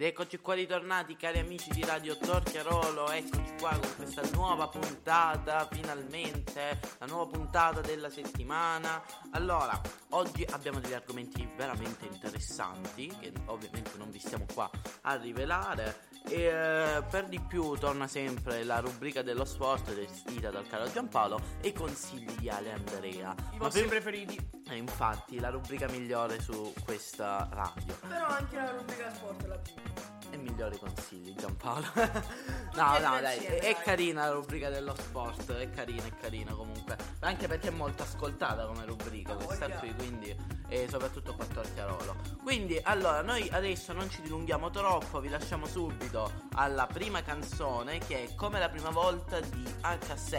Ed eccoci qua ritornati cari amici di Radio Torchiarolo, eccoci qua con questa nuova puntata, finalmente, la nuova puntata della settimana. Allora, oggi abbiamo degli argomenti veramente interessanti, che ovviamente non vi stiamo qua a rivelare. E eh, per di più torna sempre la rubrica dello sport gestita dal caro Giampaolo e i consigli di Ale Andrea. I vostri preferiti. Eh, infatti, la rubrica migliore su questa radio. Però anche la rubrica sport la più. E migliori consigli, Giampaolo. no, no, dai, è, è carina la rubrica dello sport, è carina, è carina comunque. Anche perché è molto ascoltata come rubrica questa qui, quindi e soprattutto qua a Torchiarolo. Quindi, allora, noi adesso non ci dilunghiamo troppo, vi lasciamo subito alla prima canzone che è Come la prima volta di H7.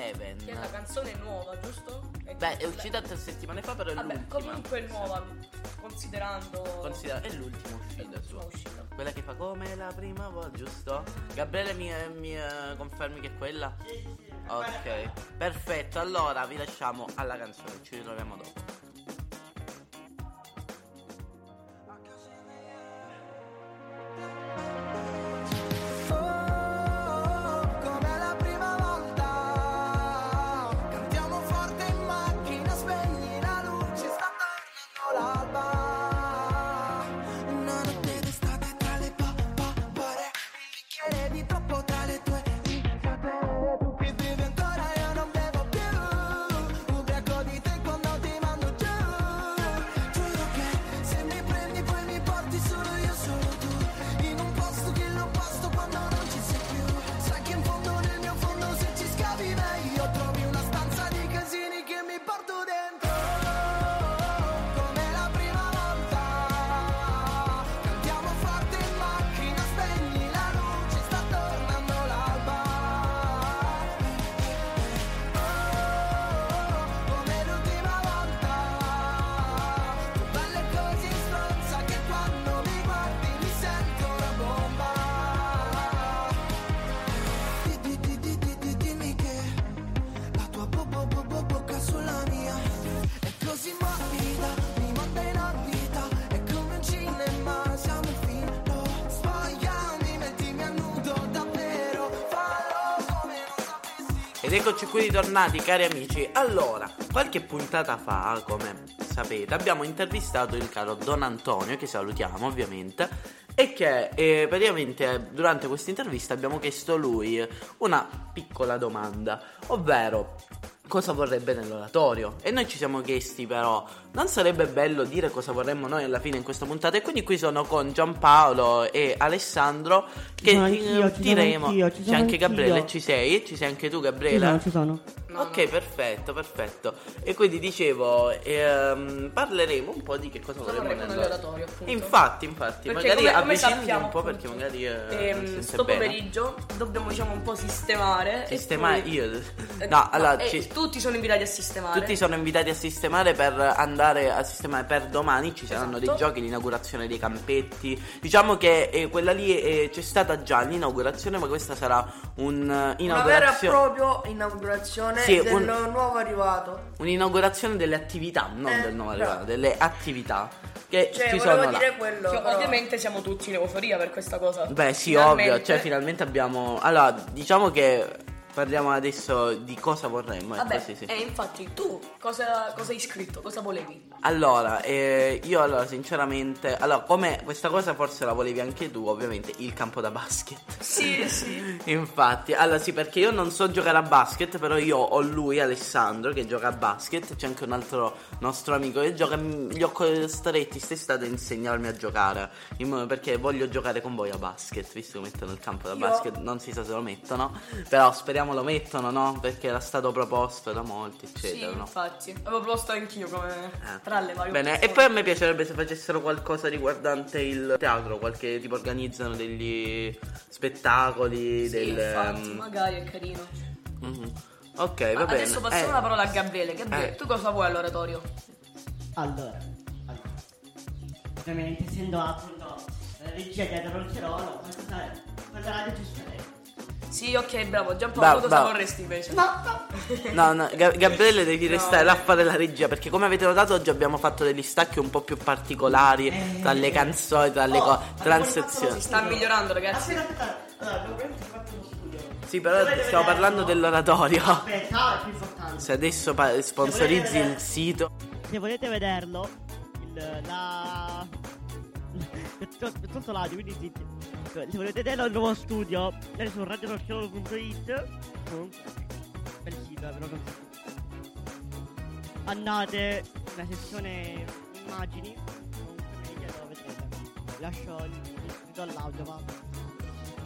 Che è una canzone nuova, giusto? È Beh, è uscita tre settimane fa, però è Vabbè, l'ultima. comunque è nuova, considerando... Considera- è l'ultima uscita l'ultima sua. uscita. Quella che fa come la prima volta, giusto? Gabriele mi, mi eh, confermi che è quella? Ok, perfetto. Allora vi lasciamo alla canzone, ci ritroviamo dopo. Ed eccoci qui ritornati cari amici Allora, qualche puntata fa, come sapete, abbiamo intervistato il caro Don Antonio Che salutiamo ovviamente E che eh, praticamente durante questa intervista abbiamo chiesto a lui una piccola domanda Ovvero, cosa vorrebbe nell'oratorio? E noi ci siamo chiesti però, non sarebbe bello dire cosa vorremmo noi alla fine in questa puntata? E quindi qui sono con Giampaolo e Alessandro Che sono diremo anch'io, ci C'è anche. Gabriele, ci sei? Ci sei anche tu Gabriele? Ci sono, ci sono. ok, perfetto, perfetto. E quindi dicevo, ehm, parleremo un po' di che cosa Cosa vorremmo nell'oratorio. Infatti, infatti, Perché magari come- come avvicinati sappiamo, un po' appunto, perché magari eh, Ehm, sto bene. pomeriggio dobbiamo diciamo un po' sistemare Sistemare poi- io. No, allora ci- tutti sono invitati a sistemare tutti sono invitati a sistemare per andare a sistemare per domani. Ci saranno Esatto. dei giochi, l'inaugurazione dei campetti. Diciamo che eh, quella lì eh, c'è stata già l'inaugurazione, ma questa sarà una vera e un'inaugurazione. propria inaugurazione Un'inaugurazione Sì, del un- nuovo arrivato. Un'inaugurazione delle attività, non Eh, del nuovo arrivato, delle attività che Cioè, ci volevo sono là. dire quello. Cioè, però- ovviamente siamo tutti in euforia per questa cosa. Beh, sì, Finalmente. ovvio, cioè finalmente abbiamo Allora, diciamo che parliamo adesso di cosa vorremmo, ecco, Vabbè, sì, sì. e infatti tu cosa, cosa hai scritto? Cosa volevi? Allora, eh, io allora sinceramente, allora come questa cosa forse la volevi anche tu, ovviamente, il campo da basket. Sì, sì. Infatti, allora sì, perché io non so giocare a basket, però io ho lui, Alessandro, che gioca a basket, c'è anche un altro nostro amico che gioca, m- gli ho costretti quest'estate a insegnarmi a giocare, in modo- perché voglio giocare con voi a basket, visto che mettono il campo da Io- basket, non si sa se lo mettono, però speriamo lo mettono, no? Perché era stato proposto da molti, Sì, eccetera, no? infatti. Avevo proposto anch'io come Eh. tra le varie Bene, e poi a me piacerebbe se facessero qualcosa riguardante il teatro, qualche tipo organizzano degli spettacoli, Sì, del... infatti, ehm, magari è carino. mhm. Ok, Ma va bene. adesso passiamo Eh, la parola a Gabriele. Gabriele, Eh. tu cosa vuoi all'oratorio? Allora, allora. ovviamente essendo appunto la regia dietro non ce l'ho, no, questa questa è la registrazione. Sì, ok, bravo. Giampaolo, Bravo, cosa bravo. vorresti invece? No, no, Ga- Gabriele devi restare là a fare la regia perché come avete notato oggi abbiamo fatto degli stacchi un po' più particolari tra le canzoni, tra le Oh, cose, abbiamo transizioni. Si sta migliorando, ragazzi. Aspetta, aspetta, allora, abbiamo veramente fatto uno studio. Sì, però Dovete stiamo parlando dell'oratorio. Aspetta, è più importante. Se adesso pa- sponsorizzi il sito. Se volete vederlo, il, la... tutto là, quindi zitti. Se volete vederlo il nuovo studio, andate su radiotorciolo.it Comunque, bel sito, eh, ve lo consiglio. Andate nella sezione immagini. Lascio il sito all'audio, va.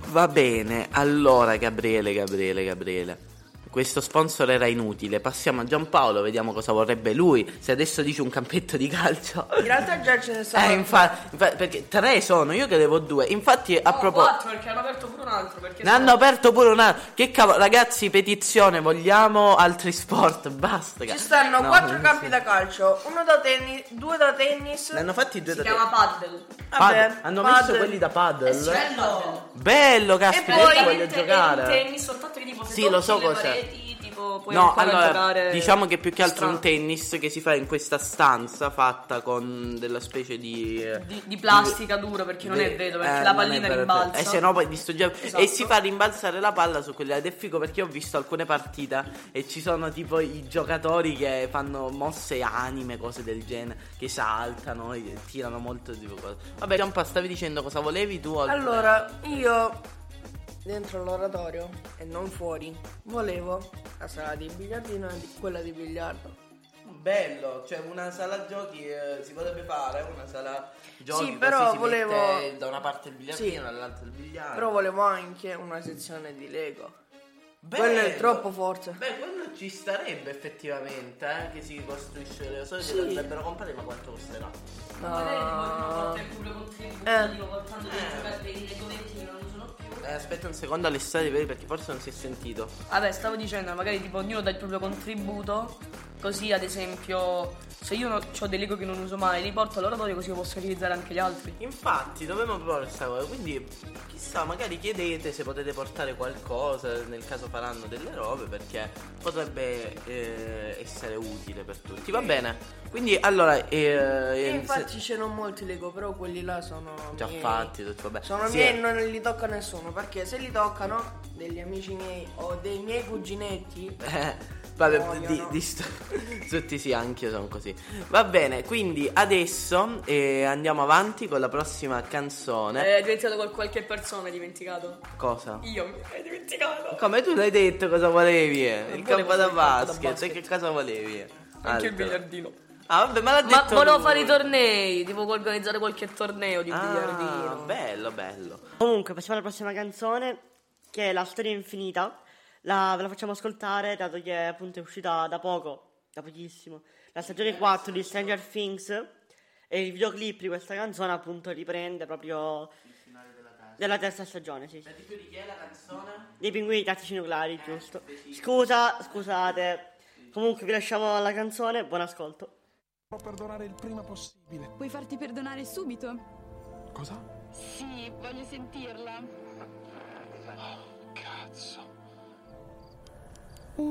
Va bene, allora Gabriele, Gabriele, Gabriele. Questo sponsor era inutile. Passiamo a Giampaolo, vediamo cosa vorrebbe lui. Se adesso dice un campetto di calcio. In realtà già ce ne stanno. Eh, infatti, perché tre sono, io che devo due. Infatti, a No, proposito. quattro, perché hanno aperto pure un altro. Perché Ne hanno aperto pure un altro. Che cavolo, ragazzi, petizione, vogliamo altri sport, basta. Ci stanno No, quattro campi si- da calcio, uno da tennis, due da tennis. Ne hanno fatti due si da chiama te. paddle. Vabbè, Pad- Hanno paddle. messo quelli da paddle. Paddle. Bello, caspita, E voglio giocare. il tennis soltanto che tipo se Sì, lo so cos'è. Puoi No, allora, giocare diciamo che più che altro un strano. tennis che si fa in questa stanza fatta con della specie di... eh, di, di plastica dura perché non è vero, perché eh, la è pallina rimbalza. E se no poi distruggiamo. Esatto. E si fa rimbalzare la palla su quella ed è figo perché ho visto alcune partite e ci sono tipo i giocatori che fanno mosse anime, cose del genere, che saltano e tirano molto tipo cose. Vabbè, Giampa, stavi dicendo cosa volevi tu? oltre- Allora, io dentro l'oratorio e non fuori volevo la sala di biliardino e quella di biliardo. Bello, cioè una sala giochi eh, si potrebbe fare, una sala giochi Sì, però così si volevo- mette da una parte il biliardino, Sì. dall'altra il biliardo. Però volevo anche una sezione di Lego. Bello. Quello è troppo forte. Beh, quello ci starebbe effettivamente, eh, che si costruisce le cose Sì. che dovrebbero comprare, ma quanto costerà? Pubblico contributo, Eh. Aspetta un secondo vedi, perché forse non si è sentito. Vabbè, stavo dicendo, magari tipo ognuno dà il proprio contributo, così ad esempio se io ho dei Lego che non uso mai, li porto all'oratorio così posso utilizzare anche gli altri. Infatti, dovremmo provare questa cosa. Quindi, chissà, magari chiedete se potete portare qualcosa nel caso faranno delle robe, perché potrebbe eh, essere utile per tutti. Va bene. Quindi, allora, eh, eh, infatti ce n'ho molti Lego, però quelli là sono già miei. fatti, tutti, vabbè. Sono Sì, miei e non li tocca nessuno, perché se li toccano degli amici miei o dei miei cuginetti Eh, Vabbè, Muoiono. di, di sto- tutti sì, anch'io sono così. Va bene, quindi adesso eh, andiamo avanti con la prossima canzone. È diventato con qualche persona, hai dimenticato. Cosa? Io mi hai dimenticato. Come tu l'hai detto cosa volevi? eh? Il volevo campo da basket, basket. che cosa volevi? Anche Altro. il biliardino. Ah, vabbè, ma l'ha Ma detto volevo lui. fare i tornei, tipo organizzare qualche torneo di Ah, biliardino. bello, bello. Comunque, passiamo alla prossima canzone, che è La storia infinita. La, ve la facciamo ascoltare, dato che appunto è uscita da poco, da pochissimo, la stagione 4 di Stranger Things. E il videoclip di questa canzone, appunto, riprende proprio della terza stagione, sì. sì. Di chi è la canzone? Dei pinguini tattici nucleari, giusto. Scusa, scusate. Comunque, vi lasciamo alla canzone, buon ascolto. perdonare il prima possibile. Puoi farti perdonare subito? Cosa? Sì, voglio sentirla. Cazzo. Ho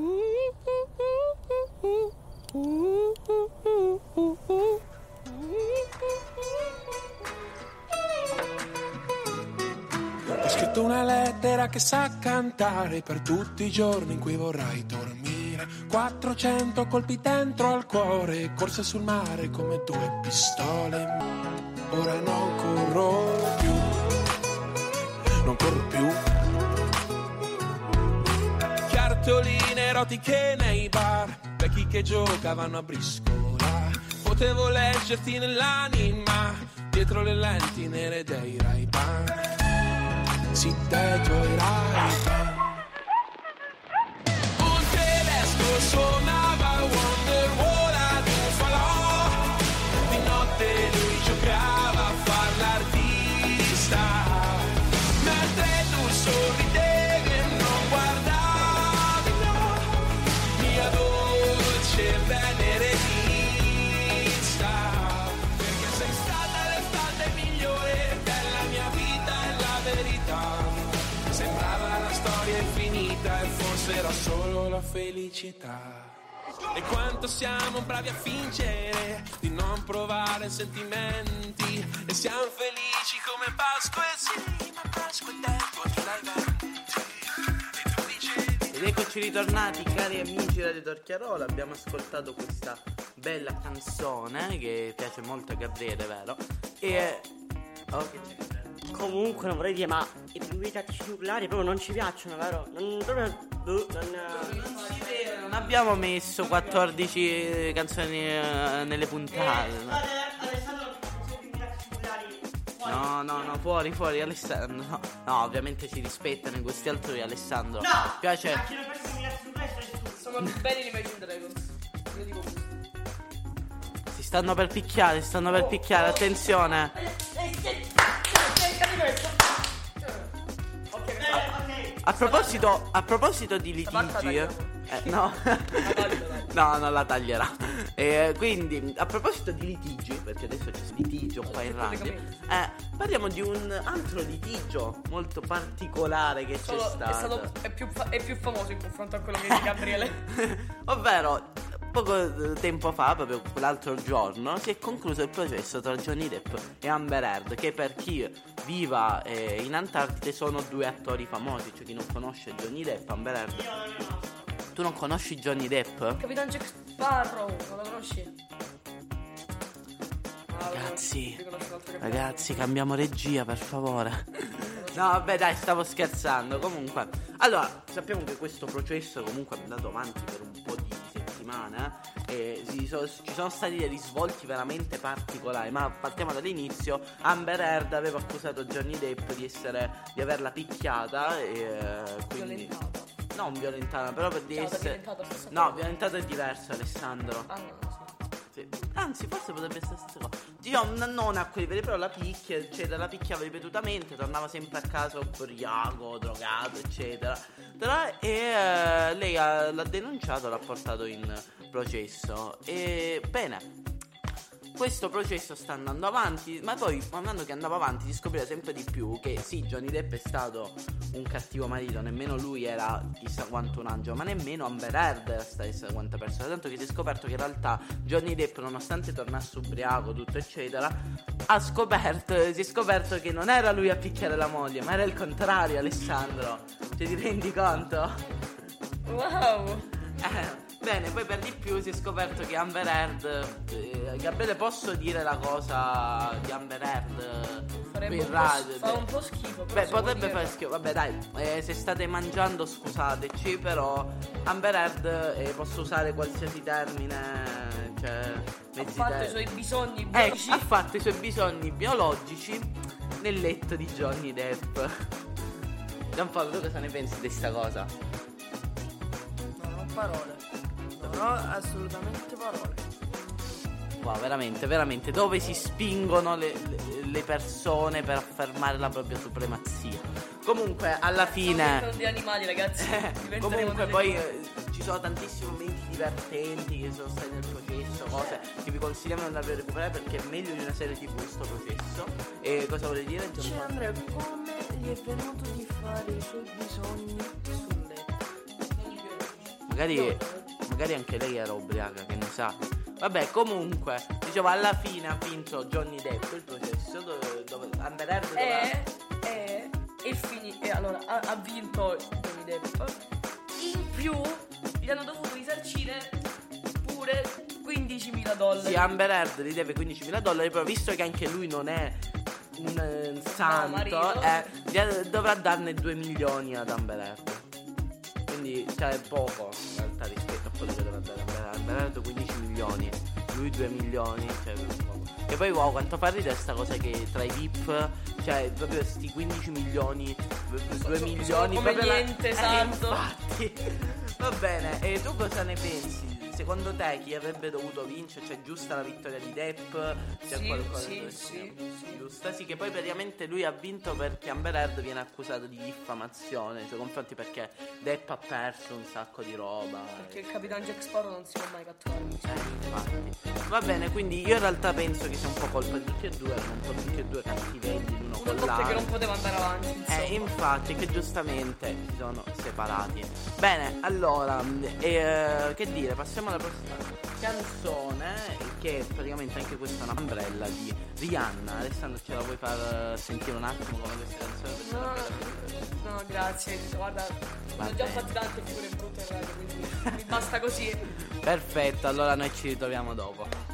scritto una lettera che sa cantare per tutti i giorni in cui vorrai dormire. 400 colpi dentro al cuore, corse sul mare come due pistole. Ora non corro più, non corro più. Cartoline erotiche nei bar, vecchi che giocavano a briscola. Potevo leggerti nell'anima, dietro le lenti nere dei Ray-Ban. Sì, dai tuoi Ray-Ban. Felicità. E quanto siamo bravi a fingere di non provare sentimenti E siamo felici come Pasqua e sì, ma Pasqua è tempo di Ed eccoci ritornati cari amici di Torchiarola, abbiamo ascoltato questa bella canzone che piace molto a Gabriele, vero? E... Oh, che c'è? Comunque non vorrei dire, ma i pinguini tattici nucleari proprio non ci piacciono, vero? Non proprio. boh, non, Non abbiamo messo 14 canzoni eh, nelle puntate. no? Alessandro. No, no, no, fuori, fuori, Alessandro. No, no ovviamente si rispettano i gusti altrui, Alessandro. No! Piace. A chi non piace i pinguini tattici nucleari sono tu. Sono più belli di Imagine Dragons. Io dico così. Si stanno per picchiare, si stanno per picchiare, attenzione. A proposito, a proposito di litigi, eh, no, no, non la taglierà. Eh, quindi, a proposito di litigi, perché adesso c'è litigio qua in radio, eh, parliamo di un altro litigio molto particolare che c'è Solo- stato. è, stato, è, più fa- è più famoso in confronto a quello di Gabriele. Ovvero, poco eh, tempo fa, proprio quell'altro giorno, si è concluso il processo tra Johnny Depp e Amber Heard, che per chi viva eh, in Antartide sono due attori famosi, cioè chi non conosce Johnny Depp, Amber Heard. Tu non conosci Johnny Depp? Capitan Jack Sparrow, non lo conosci? Ragazzi, ragazzi, cambiamo regia per favore. No, vabbè, dai, stavo scherzando. Comunque, allora, sappiamo che questo processo comunque è andato avanti per un po' di settimane. eh, E so- ci sono stati dei risvolti veramente particolari. Ma partiamo dall'inizio. Amber Heard aveva accusato Johnny Depp di essere di averla picchiata. E eh, quindi. Violentata. Non violentata, però per di Ciao, da essere. No, violentata è diverso, Alessandro. Ah, no, sì. Anzi, forse potrebbe essere la stessa cosa. Dio, n- non a quei veri, però la picchia, eccetera, la picchiava ripetutamente, tornava sempre a casa ubriaco, drogato, eccetera. Però, e eh, lei ha- l'ha denunciato, l'ha portato in processo. E bene. Questo processo sta andando avanti, ma poi man mano che andava avanti si scopriva sempre di più che sì, Johnny Depp è stato un cattivo marito, nemmeno lui era chissà quanto un angelo, ma nemmeno Amber Heard era stata chissà quanta persona, tanto che si è scoperto che in realtà Johnny Depp, nonostante tornasse ubriaco, tutto eccetera, ha scoperto, si è scoperto che non era lui a picchiare la moglie, ma era il contrario, Alessandro. Cioè, ti rendi conto? Wow! Eh, bene, poi per di più si è scoperto che Amber Heard. eh, Gabriele, posso dire la cosa di Amber Heard? Farebbe un radio? fa un po' schifo. Beh, potrebbe fare schifo. Vabbè, dai, eh, se state mangiando, scusateci, però Amber Heard eh, posso usare qualsiasi termine. Cioè, Ha fatto ter- i suoi bisogni Eh, biologici. ha fatto i suoi bisogni biologici nel letto di Johnny Depp. Gianpaolo, tu cosa ne pensi di sta cosa? Non ho parole. Ho assolutamente parole. Wow, veramente, veramente, dove si spingono le, le- le persone per affermare la propria supremazia. Comunque, alla fine... Sono degli animali, ragazzi. Comunque poi eh, ci sono tantissimi momenti divertenti che sono stati nel processo, cose che vi consigliamo di andare a recuperare perché è meglio di una serie tv questo processo. E cosa vuole dire? Cioè? Andrea, come gli è venuto di fare i suoi bisogni sul letto? Magari, magari anche lei era ubriaca, che ne sa. Vabbè, comunque, dicevo, alla fine ha vinto Johnny Depp il processo dove, dove Amber Heard doveva- E, e, e fini- e allora ha, ha vinto Johnny Depp. In più gli hanno dovuto risarcire pure 15.000 dollari. Sì, Amber Heard gli deve 15.000 dollari, però visto che anche lui non è un eh, santo, eh, dovrà darne 2 milioni ad Amber Heard. Quindi cioè, poco in realtà Heard 15 milioni, lui 2 milioni, cioè. E poi wow, quanto fa ridere sta cosa che tra i VIP, cioè proprio sti 15 milioni, 2 milioni, come proprio la- niente, eh, santo. infatti. Va bene, e tu cosa ne pensi? Secondo te chi avrebbe dovuto vincere? Cioè giusta la vittoria di Depp? C'è Sì, qualcosa sì, che- sì, Giusta, sì, che poi praticamente lui ha vinto perché Amber Heard viene accusato di diffamazione nei suoi confronti perché Depp ha perso un sacco di roba. Perché il Capitan Jack Sparrow non si può mai catturare. Eh, infatti. Va bene, quindi io in realtà penso che sia un po' colpa di tutti e due, erano un po' tutti e due cattivelli l'uno Coppia che non poteva andare avanti. Insomma. Eh, infatti, che giustamente si sono separati. Bene, allora, eh, che dire, passiamo alla prossima canzone, che praticamente anche questa è una umbrella di Rihanna. Alessandro, ce la vuoi far sentire un attimo come questa canzone? Bella- No, grazie. Guarda, Va ho già fatti tante figure brutte in radio, quindi mi basta così. Perfetto, allora noi ci ritroviamo dopo.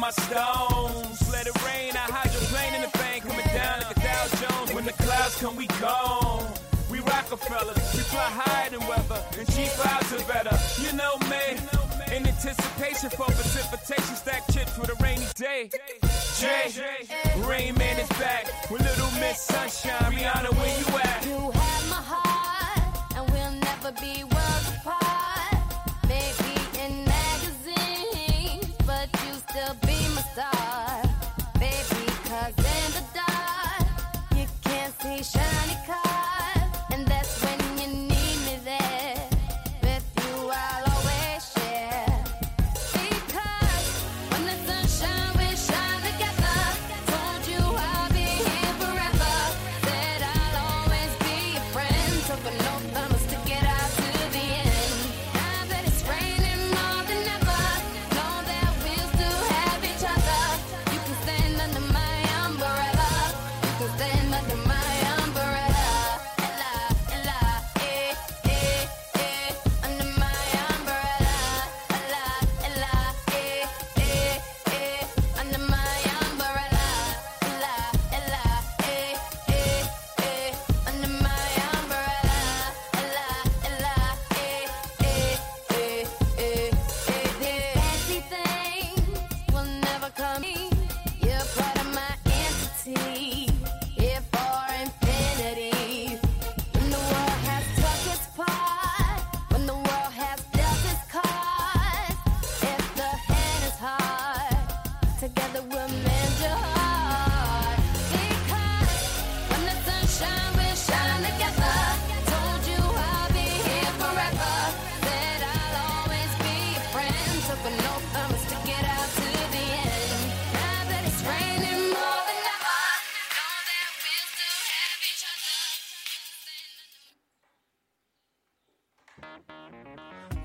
My stones. Let it rain. I hydroplane in the bank coming down like a Dow Jones. When the clouds come, we gone. We Rockefeller. We fly higher than weather. And cheap vibes are better. You know me. In anticipation for precipitation, stack chips with a rainy day. Jay, Rain Man is back with Little Miss Sunshine. Rihanna, where you at? You have my heart, and we'll never be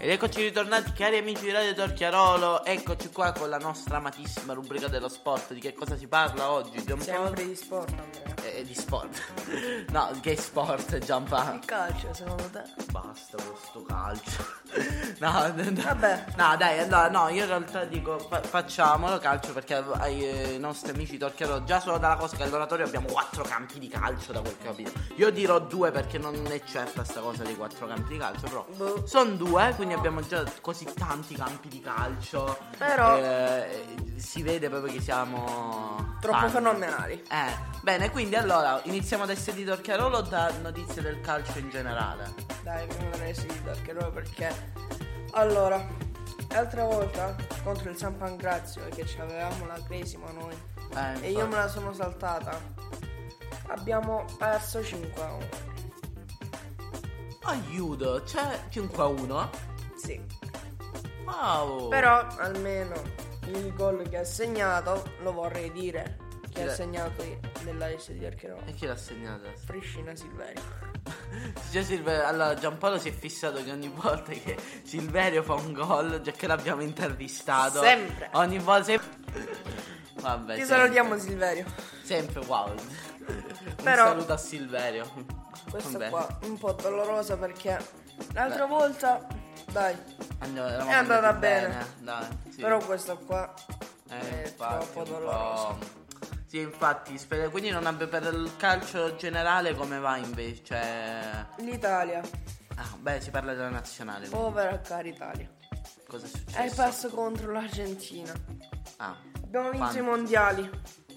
Ed eccoci ritornati cari amici di Radio Torchiarolo, eccoci qua con la nostra amatissima rubrica dello sport. Di che cosa si parla oggi? John Sempre Paul? di sport, Andrea. Eh, di sport. no, che sport, Gianpa? Il calcio, secondo te? Basta con sto calcio. no. Vabbè. No, dai, allora, no, io in realtà dico fa- facciamolo calcio perché ai eh, nostri amici Torchiarolo già solo dalla cosa che all'oratorio abbiamo quattro campi di calcio da quel che ho capito. Io dirò due perché non è certa sta cosa dei quattro campi di calcio, però Boh. sono due, quindi abbiamo già così tanti campi di calcio. Però- Eh, si vede proprio che siamo Troppo fan. fenomenali. Eh, bene, quindi allora iniziamo ad essere di Torchiarolo da notizie del calcio in generale? Dai, prima delle sì, perché no, perché allora, l'altra volta contro il San Pancrazio che ci avevamo la cresima noi Eh, e io me la sono saltata. Abbiamo perso 5 a 1. Aiuto, c'è 5 a 1? Sì. Wow. Però almeno il gol che ha segnato lo vorrei dire. Che ha segnato nella S di Archerò. E chi l'ha segnato? Friscina Silverio. Già Silverio, allora Giampaolo si è fissato che ogni volta che Silverio fa un gol, già che l'abbiamo intervistato, Sempre. ogni volta sempre... Vabbè, Ti sempre- salutiamo Silverio. Sempre wow. Un Però- saluto a Silverio. Questa Vabbè. qua un po' dolorosa perché l'altra volta, dai, Andiamo- è andata andati bene. dai, sì. Però questa qua Eh, è infatti, troppo un po'- dolorosa. Sì, infatti, spero- quindi non abbia per il calcio generale come va invece? Cioè... L'Italia, Ah, beh, si parla della nazionale. quindi. povera cara Italia. Cosa è Hai successo? perso contro l'Argentina. Ah, Abbiamo vinto Quanto? i mondiali.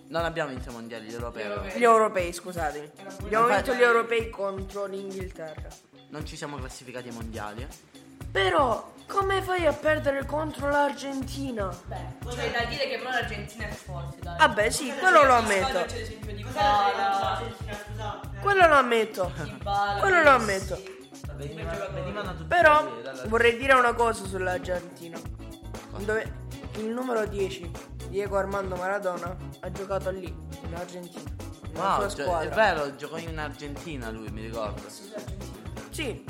non abbiamo vinto i mondiali, gli europei. Gli europei, scusatemi. Abbiamo vinto gli europei contro l'Inghilterra. Non ci siamo classificati ai mondiali. Però, come fai a perdere contro l'Argentina? C'è da dire che però l'Argentina è forte, dai. Vabbè, sì, quello lo ammetto. Quello lo ammetto. Quello lo ammetto. Però vorrei dire una cosa sull'Argentina. Dove il numero 10, Diego Armando Maradona, ha giocato lì, in Argentina. Nella Wow, è vero, giocò in Argentina lui, mi ricordo. Sì,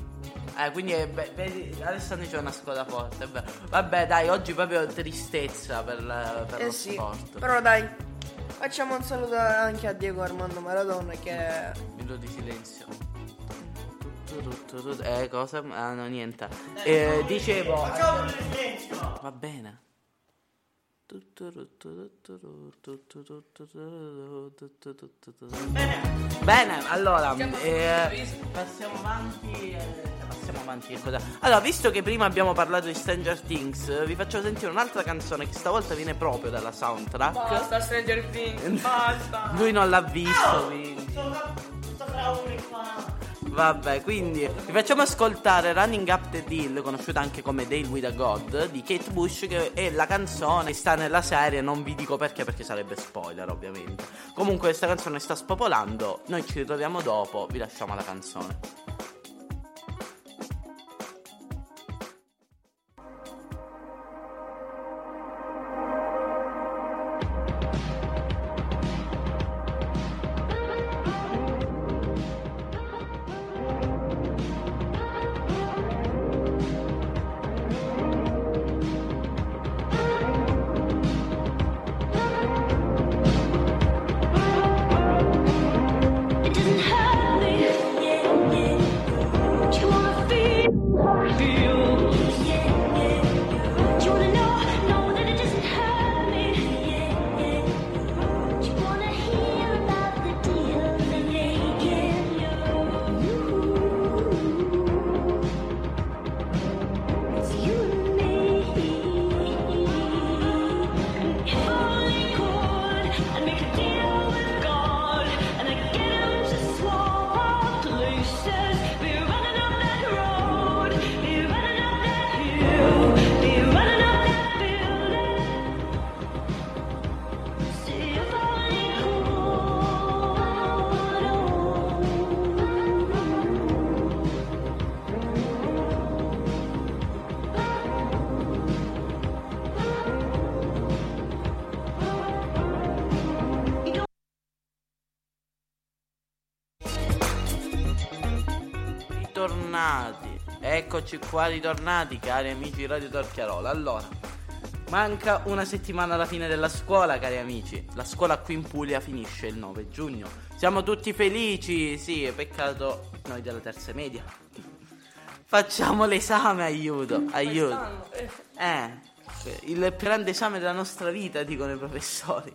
Eh, quindi è be- vedi, Alessandro c'è una squadra forte, è vero. Vabbè, dai, oggi proprio tristezza per, la- per eh lo sì. sport. Però dai, facciamo un saluto anche a Diego Armando Maradona che Minuto di silenzio. Tutto, tutto, tutto. Eh, cosa? Ah, no, niente. Eh, dicevo. Va bene. Bene, allora eh, passiamo avanti. eh, passiamo avanti. che cosa- Allora, visto che prima abbiamo parlato di Stranger Things, vi faccio sentire un'altra canzone che stavolta viene proprio dalla soundtrack. Basta Stranger Things, basta. Lui non l'ha visto, quindi. Vabbè, quindi vi facciamo ascoltare Running Up the Deal, conosciuta anche come Dale with a God, di Kate Bush, che è la canzone che sta nella serie, non vi dico perché, perché sarebbe spoiler ovviamente. Comunque questa canzone sta spopolando, noi ci ritroviamo dopo, vi lasciamo la canzone. Eccoci qua ritornati cari amici di Radio Torchiarola. Allora, manca una settimana alla fine della scuola cari amici. La scuola qui in Puglia finisce il 9 giugno. Siamo tutti felici, sì, peccato noi della terza media. Facciamo l'esame, aiuto, aiuto. Eh, il più grande esame della nostra vita, dicono i professori.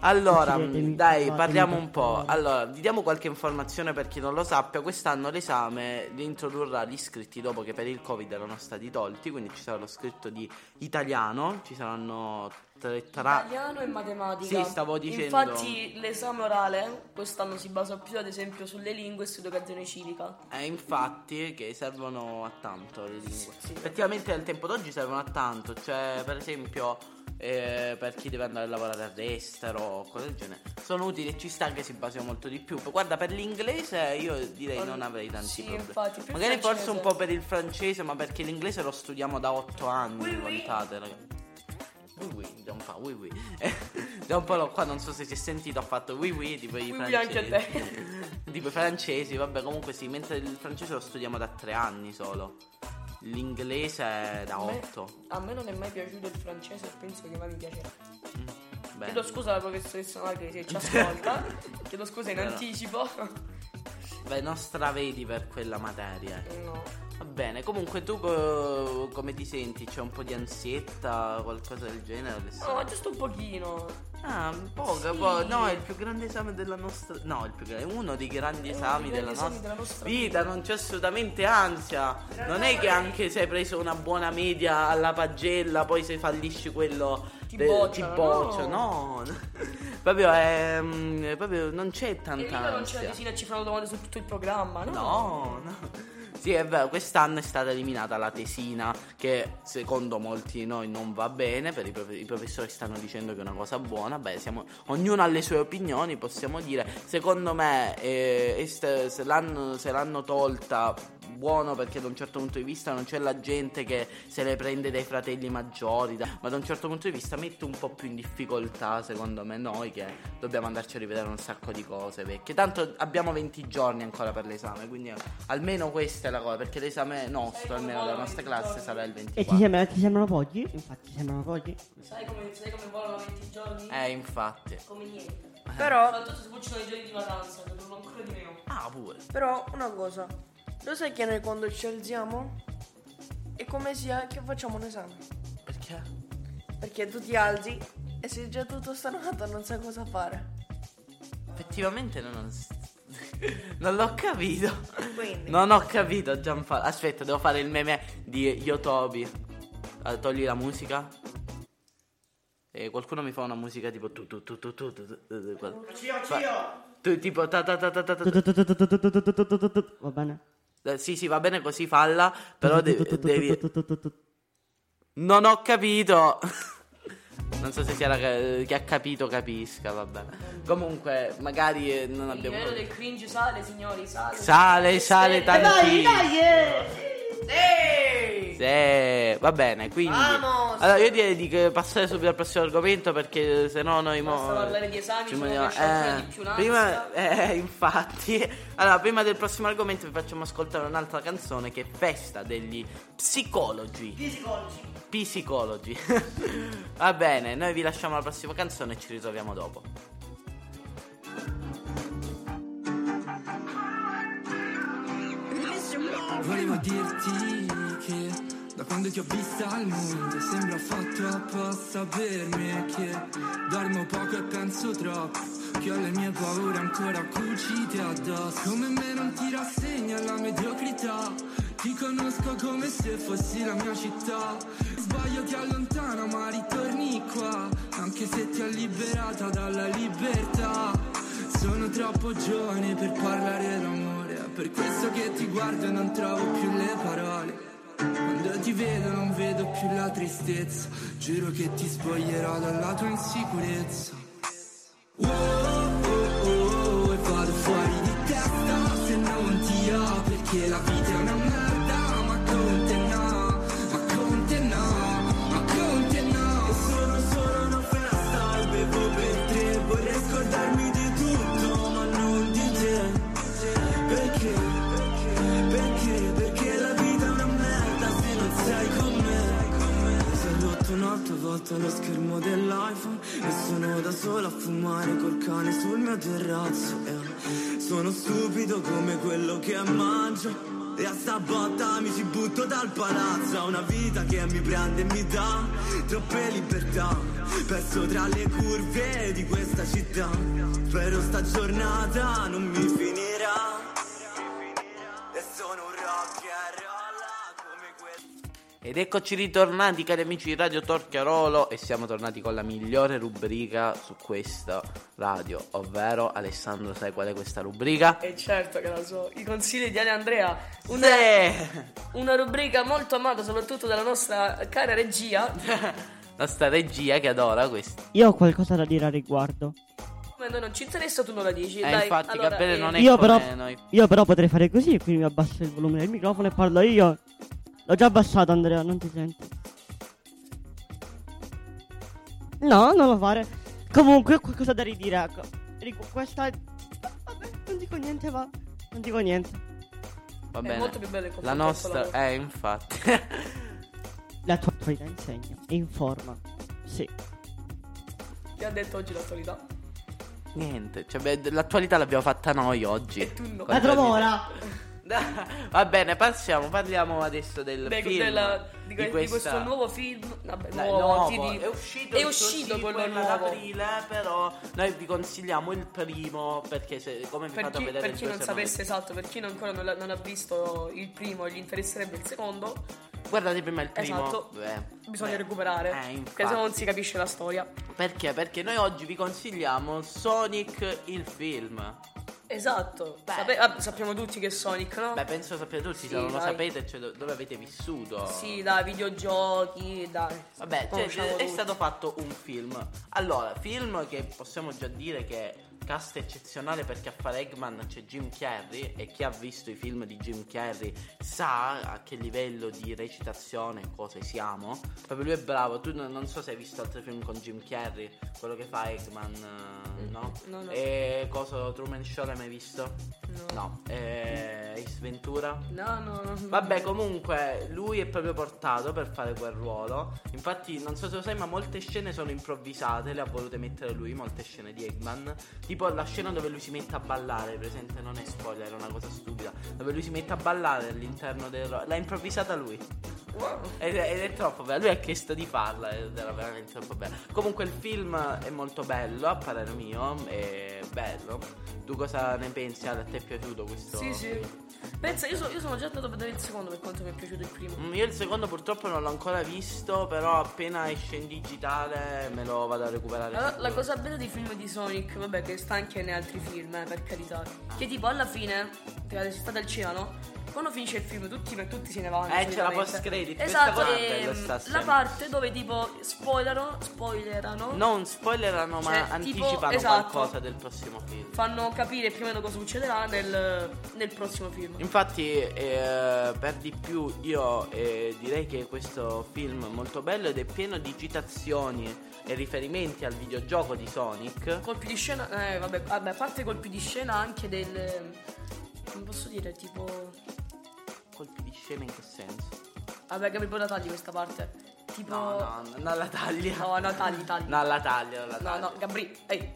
Allora, dai, parliamo un po'. Allora, vi diamo qualche informazione per chi non lo sappia. Quest'anno l'esame li introdurrà gli iscritti dopo che per il Covid erano stati tolti, quindi ci sarà lo scritto di italiano, ci saranno tre tra... Italiano e matematica. Sì, stavo dicendo- Infatti l'esame orale quest'anno si basa più ad esempio sulle lingue e sull'educazione civica. Eh, infatti, che servono a tanto le lingue. Effettivamente al tempo d'oggi servono a tanto. Cioè, per esempio, eh, per chi deve andare a lavorare all'estero o cose del genere. Sono utili e ci sta che si basino molto di più. Guarda, per l'inglese io direi non avrei tanti Sì, problemi. infatti, Magari forse francese. un po' per il francese, ma perché l'inglese lo studiamo da 8 anni, contate, ragazzi. Oui, oui, da un po', oui, oui. da un po' qua non so se si è sentito, ha fatto oui, oui, tipo i Oui, oui, anche a francesi. tipo i francesi, vabbè, comunque sì, mentre il francese lo studiamo da 3 anni solo. L'inglese è da A me- 8. A me non è mai piaciuto il francese e penso che mai mi piacerà. Bene. Chiedo scusa alla professoressa Magri se ci ascolta. Chiedo scusa in Però- anticipo. Beh, non stravedi per quella materia. No. Va bene, comunque tu co- come ti senti? C'è un po' di ansietta, qualcosa del genere? No, giusto un pochino. Ah, poco, Sì. poco. No, è il più grande esame della nostra. No, il più grande, è uno dei grandi esami, grandi della, esami nostra della nostra vita. Non c'è assolutamente ansia. Non è che anche se hai preso una buona media alla pagella, poi se fallisci quello Ti bocciano, boccia. No, proprio è. mm, proprio non c'è E tanta mica non c'è ansia. desina e ci fanno domande su tutto il programma, no? No, no. Sì, è vero, quest'anno è stata eliminata la tesina che secondo molti di noi non va bene, per i, prof- i professori stanno dicendo che è una cosa buona, beh, siamo- ognuno ha le sue opinioni, possiamo dire, secondo me eh, è st- se, l'hanno, se l'hanno tolta buono perché da un certo punto di vista non c'è la gente che se le prende dai fratelli maggiori, da- ma da un certo punto di vista mette un po' più in difficoltà secondo me noi che dobbiamo andarci a rivedere un sacco di cose vecchie. Tanto abbiamo 20 giorni ancora per l'esame, quindi almeno questa è la cosa, perché l'esame nostro, almeno della nostra classe, sarà il E ti, 24. sembra, ti sembrano pochi? Infatti, ti sembrano pochi. Sai come, sai come volano 20 giorni? Eh, infatti. Come niente. Però- Soprattutto se bucciano i giorni di vacanza, che durano ancora di meno. Ah, pure. Però una cosa, lo sai che noi quando ci alziamo è come sia che facciamo un esame? Perché? Perché tu ti alzi e sei già tutto stanonato, non sai cosa fare. Effettivamente non, non, non l'ho capito. Quindi. Non ho capito, Gianpaolo. Aspetta, devo fare il meme di Yotobi. Ah, Togli la musica. E qualcuno mi fa una musica tipo tu tu tu tu tu tu tu tu tipo ta ta ta ta ta ta Va bene. Eh, Sì, sì, va bene così falla, però de- devi Non ho capito. Non so se sia la chi ha capito capisca, va bene. Comunque, magari eh, non Il abbiamo livello del cringe sale, signori, sale. Sale, sale Dai, tantissimo. Sì! Sì, va bene, quindi Vamos! Allora io direi di passare subito al prossimo argomento perché se no noi mo Basta parlare di esami, ci muoviamo ancora di più prima eh, infatti Allora, prima del prossimo argomento vi facciamo ascoltare un'altra canzone che è Festa degli psicologi. Psicologi. Psicologi. va bene, noi vi lasciamo la prossima canzone e ci ritroviamo dopo. Volevo dirti che da quando ti ho vista al mondo sembra fatto apposta per me che dormo poco e penso troppo che ho le mie paure ancora cucite addosso. Come me non ti rassegna alla mediocrità ti conosco come se fossi la mia città. Sbaglio ti allontana ma ritorni qua anche se ti ha liberata dalla libertà. Sono troppo giovane per parlare d'amore per questo che ti guardo e non trovo più le parole. Quando ti vedo non vedo più la tristezza. Giuro che ti spoglierò dalla tua insicurezza. Oh, volta lo schermo dell'iPhone E sono da sola a fumare col cane sul mio terrazzo E sono stupido come quello che mangio e a sta botta mi ci butto dal palazzo. Una vita che mi prende e mi dà Troppe libertà. Perso tra le curve di questa città Spero sta giornata non mi finirà Ed eccoci ritornati cari amici di Radio Torchiarolo e siamo tornati con la migliore rubrica su questa radio, ovvero Alessandro sai qual è questa rubrica? E certo che la so. I consigli di Ale Andrea. Una, Sì. una rubrica molto amata soprattutto dalla nostra cara regia. nostra regia che adora questo. Io ho qualcosa da dire a riguardo. Ma noi non ci interessa, tu non la dici. Eh, Dai, infatti, allora, Gabriele eh, non è Io come però, noi. io però potrei fare così, quindi mi abbasso il volume del microfono e parlo io. L'ho già abbassato Andrea, non ti sento. No, non lo fare. Comunque ho qualcosa da ridire. Ecco. Rigu- questa... Vabbè, non dico niente, va. Non dico niente. Va È bene. molto più bello il La nostra, lavoro. eh, infatti. La tua attualità insegna e informa. Sì. Chi ha detto oggi l'attualità? Niente, cioè, beh, l'attualità l'abbiamo fatta noi oggi. E tu no. La trovo ora. Va bene, passiamo, parliamo adesso del Beh, film. della- di, que- di questa- questo nuovo film. Vabbè, Dai, nuovo, nuovo, dico. è uscito, È uscito quello ad nuovo. aprile, però noi vi consigliamo il primo perché se, come vi Per fate chi, vedere per chi non sapesse esatto, per chi non- ancora non, non ha visto il primo gli interesserebbe il secondo, Guardate prima il primo. Esatto. Beh, bisogna beh, recuperare. eh, perché se no non si capisce la storia. Perché? Perché noi oggi vi consigliamo Sonic il film. Esatto. Sape- ah, sappiamo tutti che è Sonic, no? Beh, penso sappiate tutti, Sì, se non lo dai. sapete, cioè, do- dove avete vissuto. Sì, da videogiochi, dai. Vabbè, cioè, è, è tutti. stato fatto un film. Allora, film che possiamo già dire che cast eccezionale perché a fare Eggman c'è Jim Carrey e chi ha visto i film di Jim Carrey sa a che livello di recitazione e cose siamo. Proprio lui è bravo. Tu non, non so se hai visto altri film con Jim Carrey, quello che fa Eggman, eh, no? no, no. E cosa Truman Show l'hai mai visto? No. No. E Ace Ventura? No, no, no. Vabbè, comunque, lui è proprio portato per fare quel ruolo. Infatti, non so se lo sai, ma molte scene sono improvvisate. Le ha volute mettere lui, molte scene di Eggman. Tipo la scena dove lui si mette a ballare, presente, non è spoiler, è una cosa stupida. Dove lui si mette a ballare all'interno del. L'ha improvvisata lui. Ed è, ed è troppo bella. Lui ha chiesto di farla ed era veramente troppo bella. Comunque, il film è molto bello, a parere mio. È bello. Tu cosa ne pensi? A te è piaciuto questo? Sì, sì. Pensa, io, so- io sono già andato a vedere il secondo per quanto mi è piaciuto il primo. Mm, Io il secondo purtroppo non l'ho ancora visto, però appena esce in digitale me lo vado a recuperare. Allora, la cosa bella dei film di Sonic, vabbè, che sta anche nei altri film, eh, per carità. Che tipo alla fine, che adesso state al cinema, no? Quando finisce il film, tutti, tutti se ne vanno. Eh, c'è la solitamente. post-credit, Esatto, sta la parte dove tipo spoilerano, spoilerano, Non spoilerano, ma Cioè, tipo, anticipano esatto. qualcosa del prossimo film. fanno capire più o meno cosa succederà nel, nel prossimo film. Infatti, eh, per di più, io eh, direi che questo film è molto bello ed è pieno di citazioni e riferimenti al videogioco di Sonic. Colpi di scena, eh, vabbè, vabbè, a parte colpi di scena anche del. Come posso dire, tipo. Colpi di scena in che senso? Vabbè, Gabri, poi la tagli questa parte. Tipo. No, no, non la taglia. No, no, tagli, tagli. Non la taglia, non la No, taglia. no, Gabri, ehi.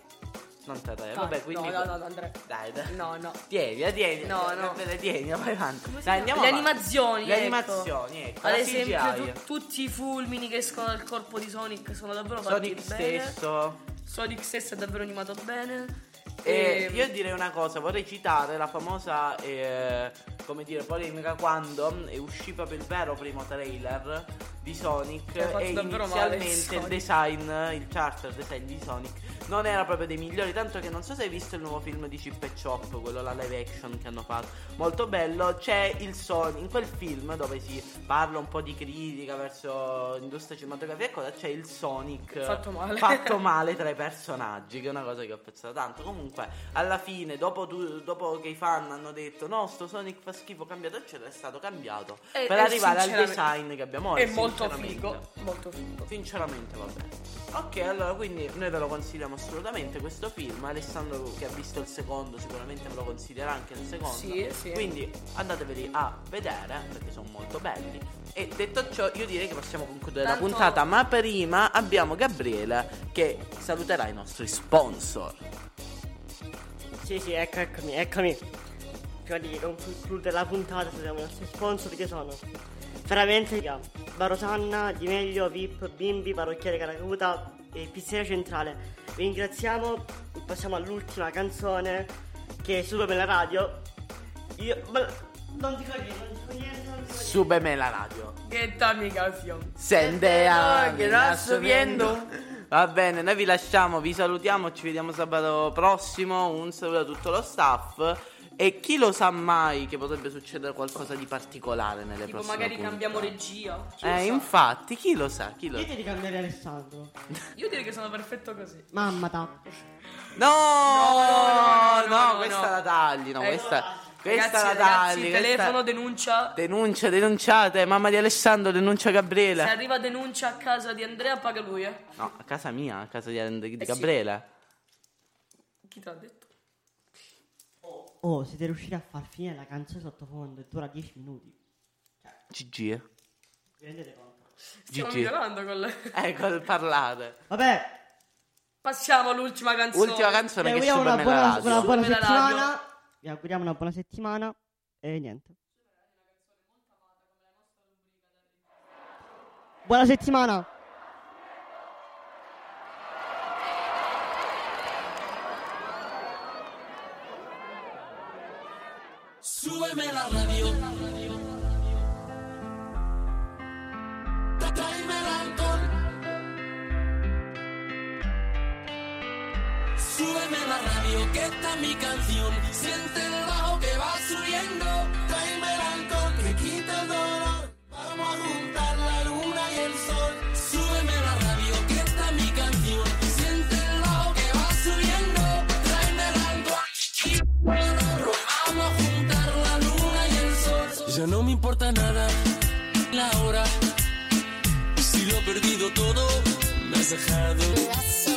Non te la taglia. Dai, Vabbè, quindi. No, no, no, Andrea. Dai, dai. No, no. Tieni, tieni. No, no. Bene, tieni, vai avanti. Dai, andiamo Le avanti. animazioni, Le ecco. animazioni, ecco. Ad esempio, tu- tutti i fulmini che escono dal corpo di Sonic sono davvero fatti Sonic bene. stesso. Sonic stesso è davvero animato bene. E E- io direi una cosa, vorrei citare la famosa, eh, come dire, polemica quando è uscito proprio il vero primo trailer di Sonic fatto e inizialmente il design, il charter design di Sonic non era proprio dei migliori, tanto che non so se hai visto il nuovo film di Chip e Chop, quello la live action che hanno fatto, molto bello, c'è il Sonic, in quel film dove si parla un po' di critica verso l'industria cinematografica e cosa, c'è il Sonic Fatto male. fatto male tra i personaggi, che è una cosa che ho apprezzato tanto. Comunque, alla fine, dopo, tu- dopo che i fan hanno detto no, sto Sonic fa schifo, cambiato, eccetera, è stato cambiato E- per arrivare al design che abbiamo oggi. È molto sinceramente. figo. Molto figo. Sinceramente va bene. Ok, allora quindi noi ve lo consigliamo assolutamente questo film. Alessandro che ha visto il secondo sicuramente ve lo consiglierà anche il secondo. Sì, sì. Quindi andateveli a vedere perché sono molto belli. E detto ciò, io direi che possiamo concludere Tanto- la puntata. Ma prima abbiamo Gabriele che saluterà i nostri sponsor. Sì, sì, ecco, eccomi, eccomi. Prima di concludere la puntata, salutiamo i nostri sponsor che sono veramente Barosanna, Di Meglio, VIP, Bimbi, Parrucchiere Caracuta e Pizzeria Centrale. Vi ringraziamo, passiamo all'ultima canzone che è Super Bella Radio. Io. Ma, non dico niente, non dico niente, non dico niente. Subeme la radio. Che mi canción. Sente a che sto viendo. Va bene, noi vi lasciamo, vi salutiamo, ci vediamo sabato prossimo. Un saluto a tutto lo staff. E chi lo sa mai che potrebbe succedere qualcosa di particolare nelle Tipo prossime magari puntate? cambiamo regia. Chi lo Eh, infatti, chi lo sa? Chi lo Dite di cambiare Alessandro. Io direi che sono perfetto così. Mamma ta. No, no, no, no, questa la tagli, no, Eh, questa, questa ragazzi, la ragazzi, tagli. questa- telefono, denuncia. Denuncia, denunciate, mamma di Alessandro, denuncia Se Gabriele. arriva denuncia a casa di Andrea, paga lui, eh. No, a casa mia, a casa di, di Eh sì. Gabriele. Chi te l'ha detto? Oh, siete riusciti a far finire la canzone sottofondo e dura 10 minuti. GG. eh. Vi rendete conto? Stiamo GG. migliorando con le... Ecco, parlate. Vabbè, Passiamo all'ultima canzone. Ultima canzone che auguriamo sube una buona, radio. una buona Sube nella settimana. Vi auguriamo una buona settimana. E niente. Buona settimana. Esta es mi canción. Siente el bajo que va subiendo. Tráeme el alcohol que quita el dolor. Vamos a juntar la luna y el sol. Súbeme la radio, que esta es mi canción. Siente el bajo que va subiendo. Tráeme el alcohol. Vamos a juntar la luna y el sol. Ya no me importa nada la hora. Si lo he perdido todo, me has dejado.